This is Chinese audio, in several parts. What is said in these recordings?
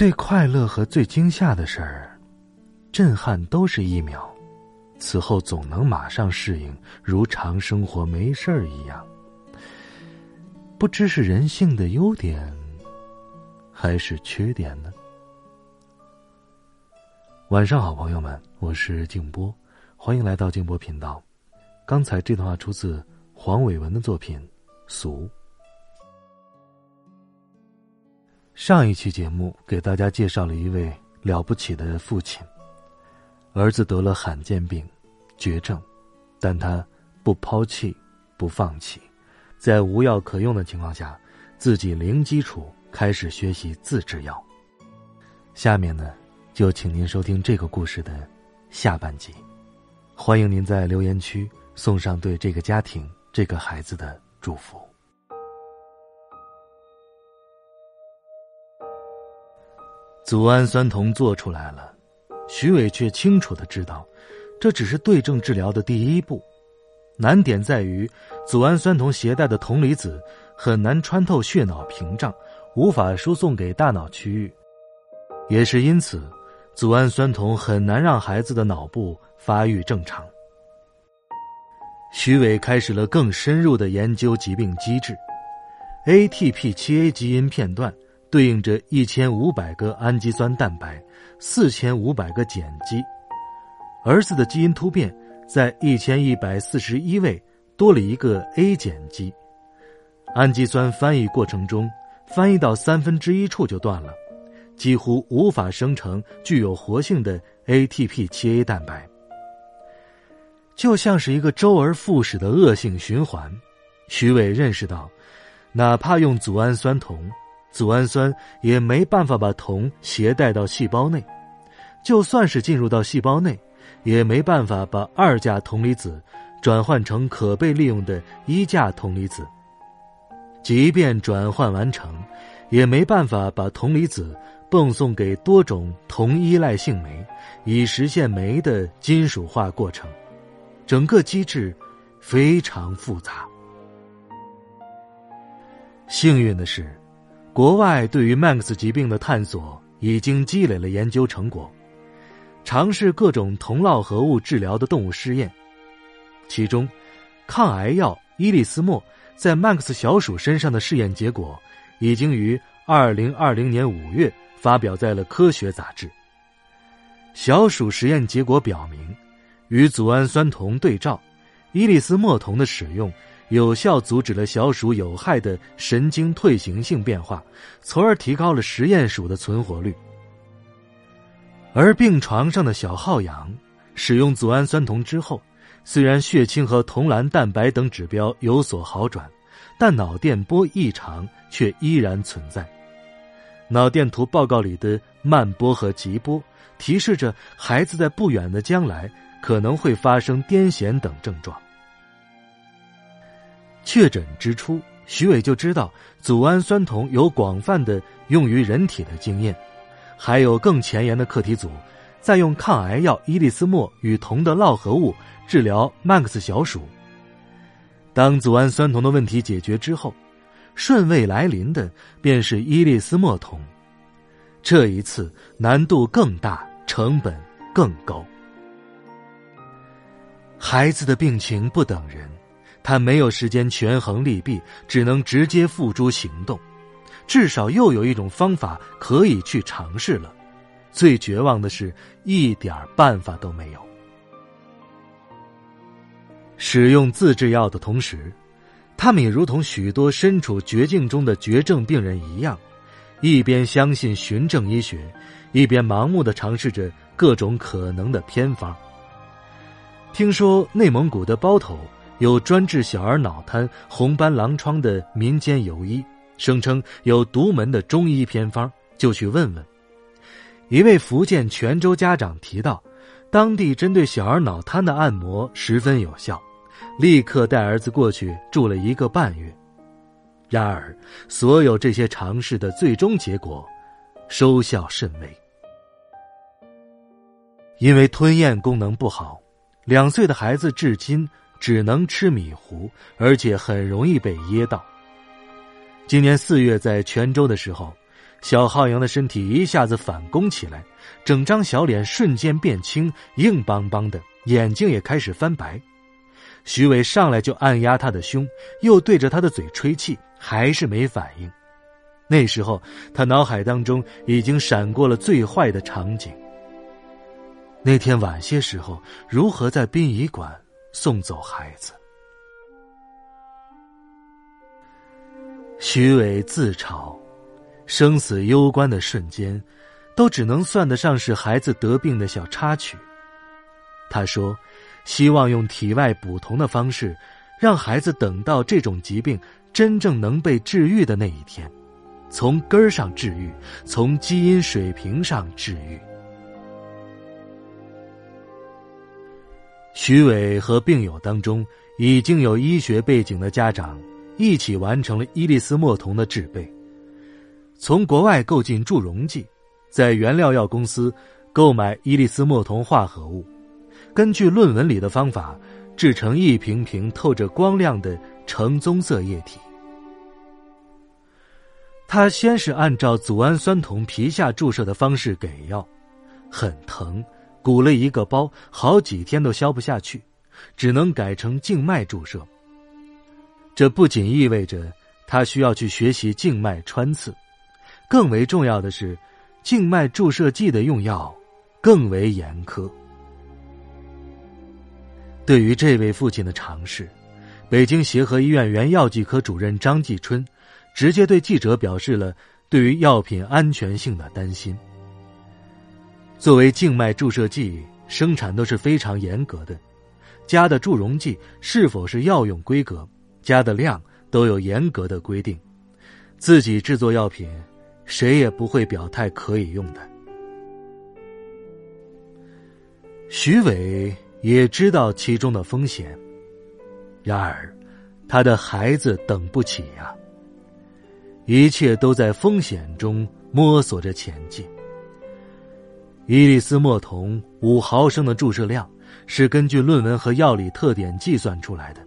最快乐和最惊吓的事儿，震撼都是一秒，此后总能马上适应，如常生活没事儿一样。不知是人性的优点，还是缺点呢？晚上好，朋友们，我是静波，欢迎来到静波频道。刚才这段话出自黄伟文的作品《俗》。上一期节目给大家介绍了一位了不起的父亲，儿子得了罕见病，绝症，但他不抛弃，不放弃，在无药可用的情况下，自己零基础开始学习自制药。下面呢，就请您收听这个故事的下半集。欢迎您在留言区送上对这个家庭、这个孩子的祝福。组氨酸酮做出来了，徐伟却清楚的知道，这只是对症治疗的第一步，难点在于组氨酸酮携带的铜离子很难穿透血脑屏障，无法输送给大脑区域，也是因此，组氨酸酮很难让孩子的脑部发育正常。徐伟开始了更深入的研究疾病机制，ATP7A 基因片段。对应着一千五百个氨基酸蛋白，四千五百个碱基。儿子的基因突变在一千一百四十一位多了一个 A 碱基。氨基酸翻译过程中，翻译到三分之一处就断了，几乎无法生成具有活性的 ATP7A 蛋白，就像是一个周而复始的恶性循环。徐伟认识到，哪怕用组氨酸酮。组氨酸也没办法把铜携带到细胞内，就算是进入到细胞内，也没办法把二价铜离子转换成可被利用的一价铜离子。即便转换完成，也没办法把铜离子泵送给多种铜依赖性酶，以实现酶的金属化过程。整个机制非常复杂。幸运的是。国外对于 Max 疾病的探索已经积累了研究成果，尝试各种同烙合物治疗的动物试验，其中，抗癌药伊利斯莫在 Max 小鼠身上的试验结果已经于二零二零年五月发表在了科学杂志。小鼠实验结果表明，与组氨酸酮对照，伊利斯莫酮的使用。有效阻止了小鼠有害的神经退行性变化，从而提高了实验鼠的存活率。而病床上的小浩洋使用组氨酸酮之后，虽然血清和铜蓝蛋白等指标有所好转，但脑电波异常却依然存在。脑电图报告里的慢波和急波，提示着孩子在不远的将来可能会发生癫痫等症状。确诊之初，徐伟就知道组氨酸酮有广泛的用于人体的经验，还有更前沿的课题组在用抗癌药伊利斯莫与铜的络合物治疗 Max 小鼠。当组氨酸酮的问题解决之后，顺位来临的便是伊利斯莫酮。这一次难度更大，成本更高。孩子的病情不等人。他没有时间权衡利弊，只能直接付诸行动。至少又有一种方法可以去尝试了。最绝望的是，一点办法都没有。使用自制药的同时，他们也如同许多身处绝境中的绝症病人一样，一边相信循证医学，一边盲目的尝试着各种可能的偏方。听说内蒙古的包头。有专治小儿脑瘫、红斑狼疮的民间游医，声称有独门的中医偏方，就去问问。一位福建泉州家长提到，当地针对小儿脑瘫的按摩十分有效，立刻带儿子过去住了一个半月。然而，所有这些尝试的最终结果，收效甚微。因为吞咽功能不好，两岁的孩子至今只能吃米糊，而且很容易被噎到。今年四月在泉州的时候，小浩洋的身体一下子反攻起来，整张小脸瞬间变青，硬邦邦的，眼睛也开始翻白。徐伟上来就按压他的胸，又对着他的嘴吹气，还是没反应。那时候他脑海当中已经闪过了最坏的场景。那天晚些时候，如何在殡仪馆送走孩子？徐伟自嘲，生死攸关的瞬间，都只能算得上是孩子得病的小插曲。他说。希望用体外补铜的方式，让孩子等到这种疾病真正能被治愈的那一天，从根儿上治愈，从基因水平上治愈。徐伟和病友当中已经有医学背景的家长一起完成了伊利斯莫酮的制备，从国外购进助溶剂，在原料药公司购买伊利斯莫酮化合物。根据论文里的方法，制成一瓶瓶透着光亮的橙棕色液体。他先是按照组氨酸酮皮下注射的方式给药，很疼，鼓了一个包，好几天都消不下去，只能改成静脉注射。这不仅意味着他需要去学习静脉穿刺，更为重要的是，静脉注射剂的用药更为严苛。对于这位父亲的尝试，北京协和医院原药剂科主任张继春直接对记者表示了对于药品安全性的担心。作为静脉注射剂，生产都是非常严格的，加的助溶剂是否是药用规格，加的量都有严格的规定。自己制作药品，谁也不会表态可以用的。徐伟。也知道其中的风险，然而，他的孩子等不起呀。一切都在风险中摸索着前进。伊利斯莫酮五毫升的注射量是根据论文和药理特点计算出来的，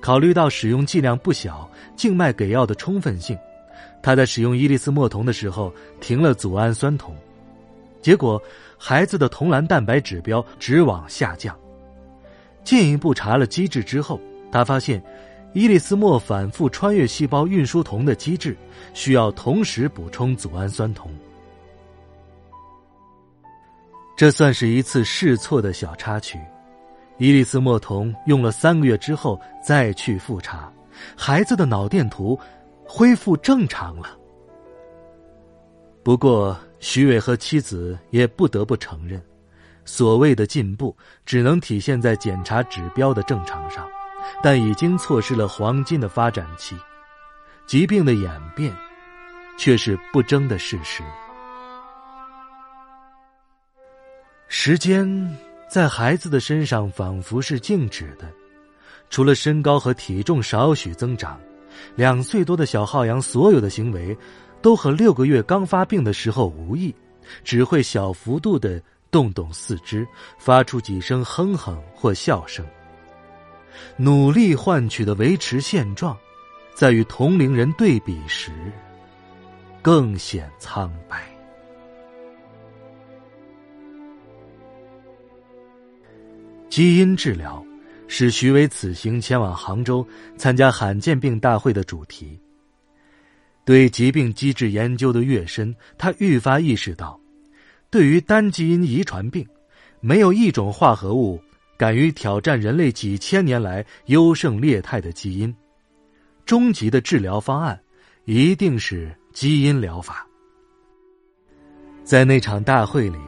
考虑到使用剂量不小、静脉给药的充分性，他在使用伊利斯莫酮的时候停了组氨酸酮。结果，孩子的铜蓝蛋白指标直往下降。进一步查了机制之后，他发现，伊利斯莫反复穿越细胞运输酮的机制需要同时补充组氨酸酮。这算是一次试错的小插曲。伊利斯莫酮用了三个月之后再去复查，孩子的脑电图恢复正常了。不过。徐伟和妻子也不得不承认，所谓的进步只能体现在检查指标的正常上，但已经错失了黄金的发展期，疾病的演变却是不争的事实。时间在孩子的身上仿佛是静止的，除了身高和体重少许增长，两岁多的小浩洋所有的行为。都和六个月刚发病的时候无异，只会小幅度的动动四肢，发出几声哼哼或笑声。努力换取的维持现状，在与同龄人对比时，更显苍白。基因治疗是徐伟此行前往杭州参加罕见病大会的主题。对疾病机制研究的越深，他愈发意识到，对于单基因遗传病，没有一种化合物敢于挑战人类几千年来优胜劣汰的基因。终极的治疗方案，一定是基因疗法。在那场大会里，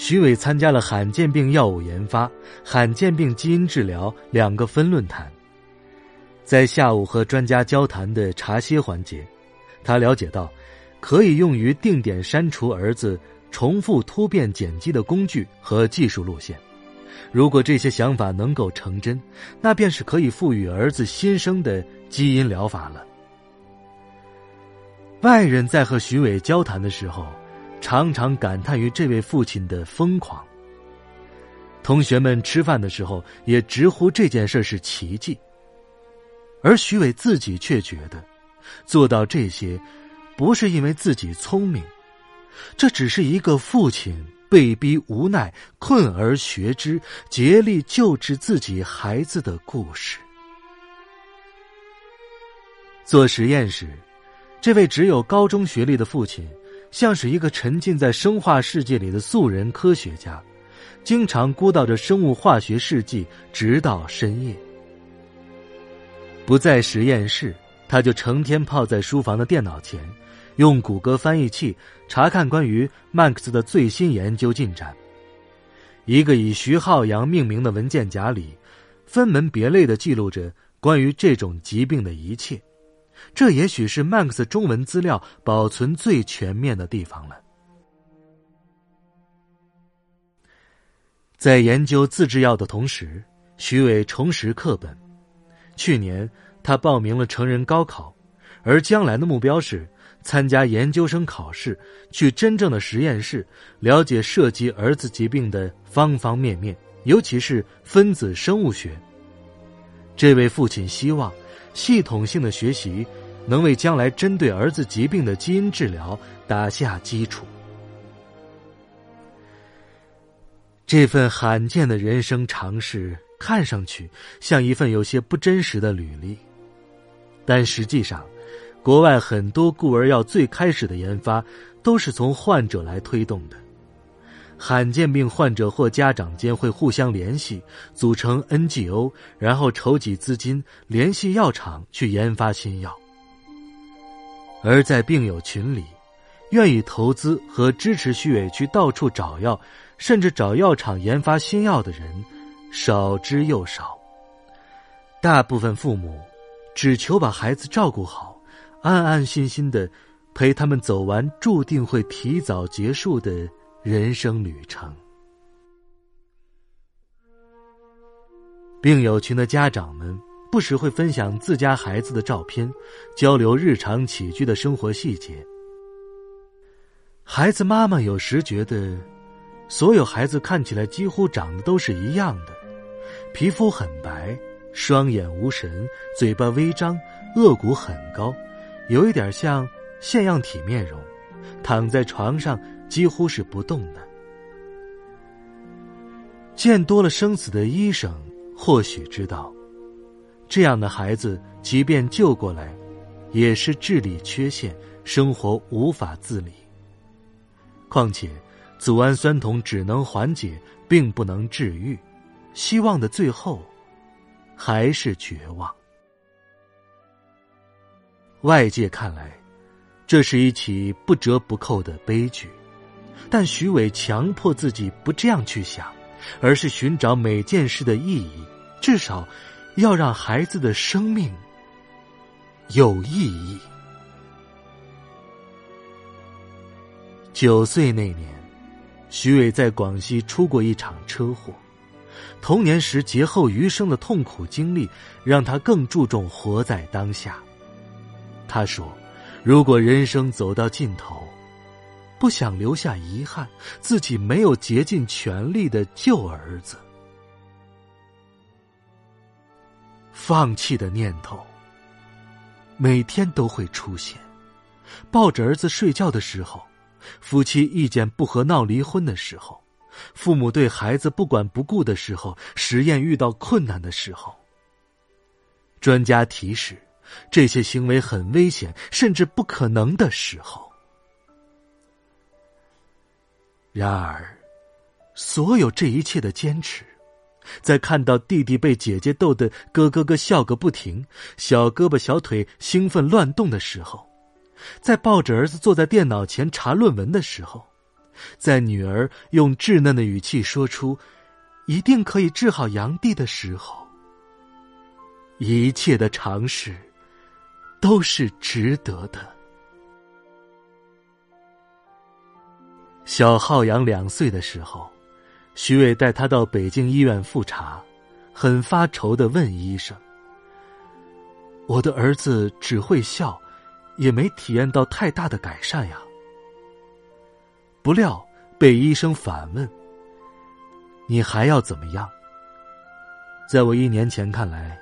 徐伟参加了罕见病药物研发、罕见病基因治疗两个分论坛。在下午和专家交谈的茶歇环节。他了解到，可以用于定点删除儿子重复突变碱基的工具和技术路线。如果这些想法能够成真，那便是可以赋予儿子新生的基因疗法了。外人在和徐伟交谈的时候，常常感叹于这位父亲的疯狂。同学们吃饭的时候也直呼这件事是奇迹，而徐伟自己却觉得，做到这些，不是因为自己聪明，这只是一个父亲被逼无奈、困而学之，竭力救治自己孩子的故事。做实验时。这位只有高中学历的父亲，像是一个沉浸在生化世界里的素人科学家，经常孤捣着生物化学试剂，直到深夜。不在实验室，他就成天泡在书房的电脑前，用谷歌翻译器查看关于曼克斯的最新研究进展。一个以徐浩洋命名的文件夹里，分门别类的记录着关于这种疾病的一切。这也许是曼克斯中文资料保存最全面的地方了。在研究自制药的同时，徐伟重拾课本。去年他报名了成人高考，而将来的目标是参加研究生考试，去真正的实验室了解涉及儿子疾病的方方面面，尤其是分子生物学。这位父亲希望。系统性的学习，能为将来针对儿子疾病的基因治疗打下基础。这份罕见的人生尝试看上去像一份有些不真实的履历，但实际上，国外很多孤儿药最开始的研发都是从患者来推动的。罕见病患者或家长间会互相联系，组成 NGO，然后筹集资金，联系药厂去研发新药。而在病友群里，愿意投资和支持徐伟去到处找药，甚至找药厂研发新药的人，少之又少。大部分父母只求把孩子照顾好，安安心心的陪他们走完注定会提早结束的。人生旅程，病友群的家长们不时会分享自家孩子的照片，交流日常起居的生活细节。孩子妈妈有时觉得，所有孩子看起来几乎长得都是一样的，皮肤很白，双眼无神，嘴巴微张，颚骨很高，有一点像腺样体面容，躺在床上。几乎是不动的。见多了生死的医生，或许知道，这样的孩子，即便救过来，也是智力缺陷，生活无法自理。况且，组氨酸酮只能缓解，并不能治愈，希望的最后，还是绝望。外界看来，这是一起不折不扣的悲剧。但徐伟强迫自己不这样去想，而是寻找每件事的意义，至少要让孩子的生命有意义。九岁那年，徐伟在广西出过一场车祸，童年时劫后余生的痛苦经历，让他更注重活在当下。他说：“如果人生走到尽头。”不想留下遗憾，自己没有竭尽全力的救儿子，放弃的念头每天都会出现。抱着儿子睡觉的时候，夫妻意见不合闹离婚的时候，父母对孩子不管不顾的时候，实验遇到困难的时候。专家提示，这些行为很危险，甚至不可能的时候。然而，所有这一切的坚持，在看到弟弟被姐姐逗得咯咯咯笑个不停，小胳膊小腿兴奋乱动的时候，在抱着儿子坐在电脑前查论文的时候，在女儿用稚嫩的语气说出“一定可以治好杨帝”的时候，一切的尝试都是值得的。小浩洋两岁的时候，徐伟带他到北京医院复查，很发愁的问医生：“我的儿子只会笑，也没体验到太大的改善呀。”不料被医生反问：“你还要怎么样？”在我一年前看来，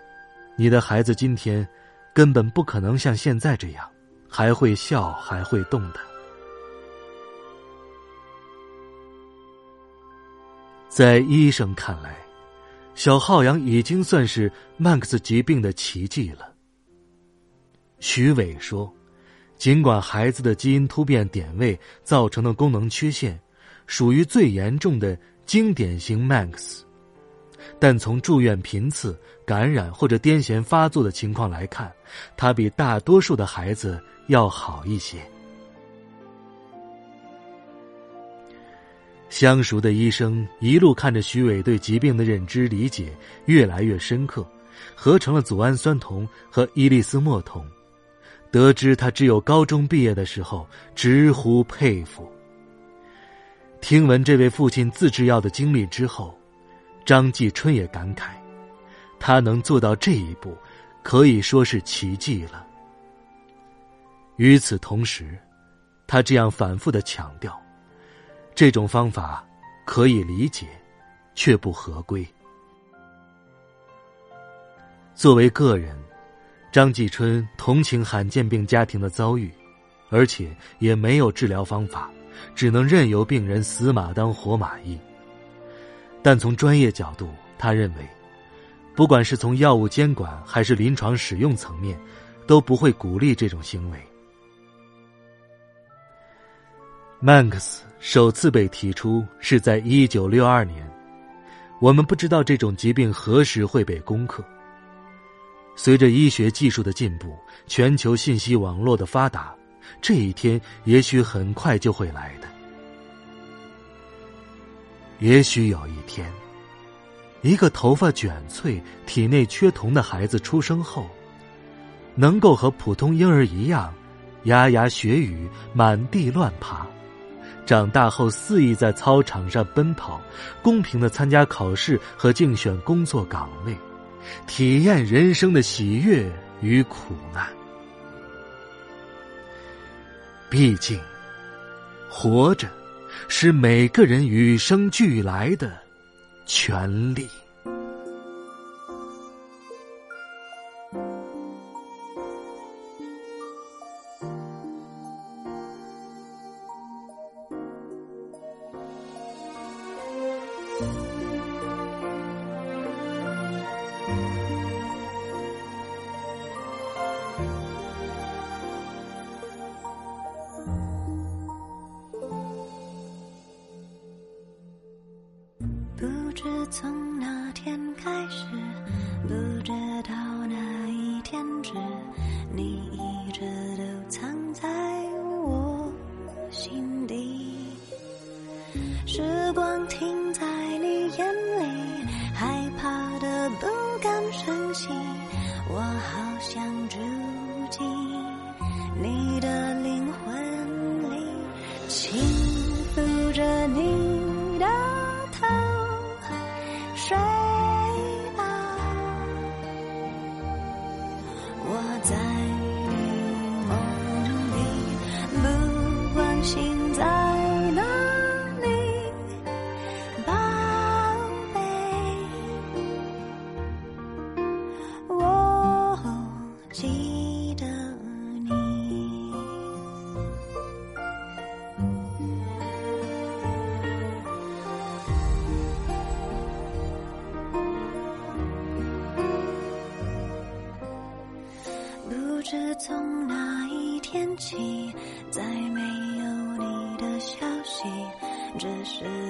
你的孩子今天根本不可能像现在这样，还会笑还会动的。在医生看来，小浩洋已经算是曼克斯疾病的奇迹了。徐伟说：“尽管孩子的基因突变点位造成的功能缺陷，属于最严重的经典型曼克斯，但从住院频次、感染或者癫痫发作的情况来看，他比大多数的孩子要好一些。”相熟的医生一路看着徐伟对疾病的认知理解越来越深刻，合成了组氨酸酮和伊利斯莫酮。得知他只有高中毕业的时候，直呼佩服。听闻这位父亲自制药的经历之后，张继春也感慨，他能做到这一步，可以说是奇迹了。与此同时，他这样反复的强调。这种方法可以理解，却不合规。作为个人，张继春同情罕见病家庭的遭遇，而且也没有治疗方法，只能任由病人死马当活马医。但从专业角度，他认为，不管是从药物监管还是临床使用层面，都不会鼓励这种行为。曼克斯首次被提出是在一九六二年，我们不知道这种疾病何时会被攻克。随着医学技术的进步，全球信息网络的发达，这一天也许很快就会来的。也许有一天，一个头发卷翠、体内缺铜的孩子出生后，能够和普通婴儿一样，牙牙学语，满地乱爬。长大后肆意在操场上奔跑，公平的参加考试和竞选工作岗位，体验人生的喜悦与苦难。毕竟，活着是每个人与生俱来的权利。光停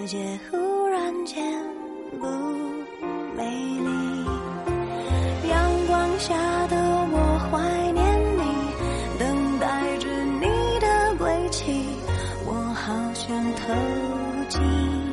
世界忽然间不美丽，阳光下的我怀念你，等待着你的归期，我好想透进。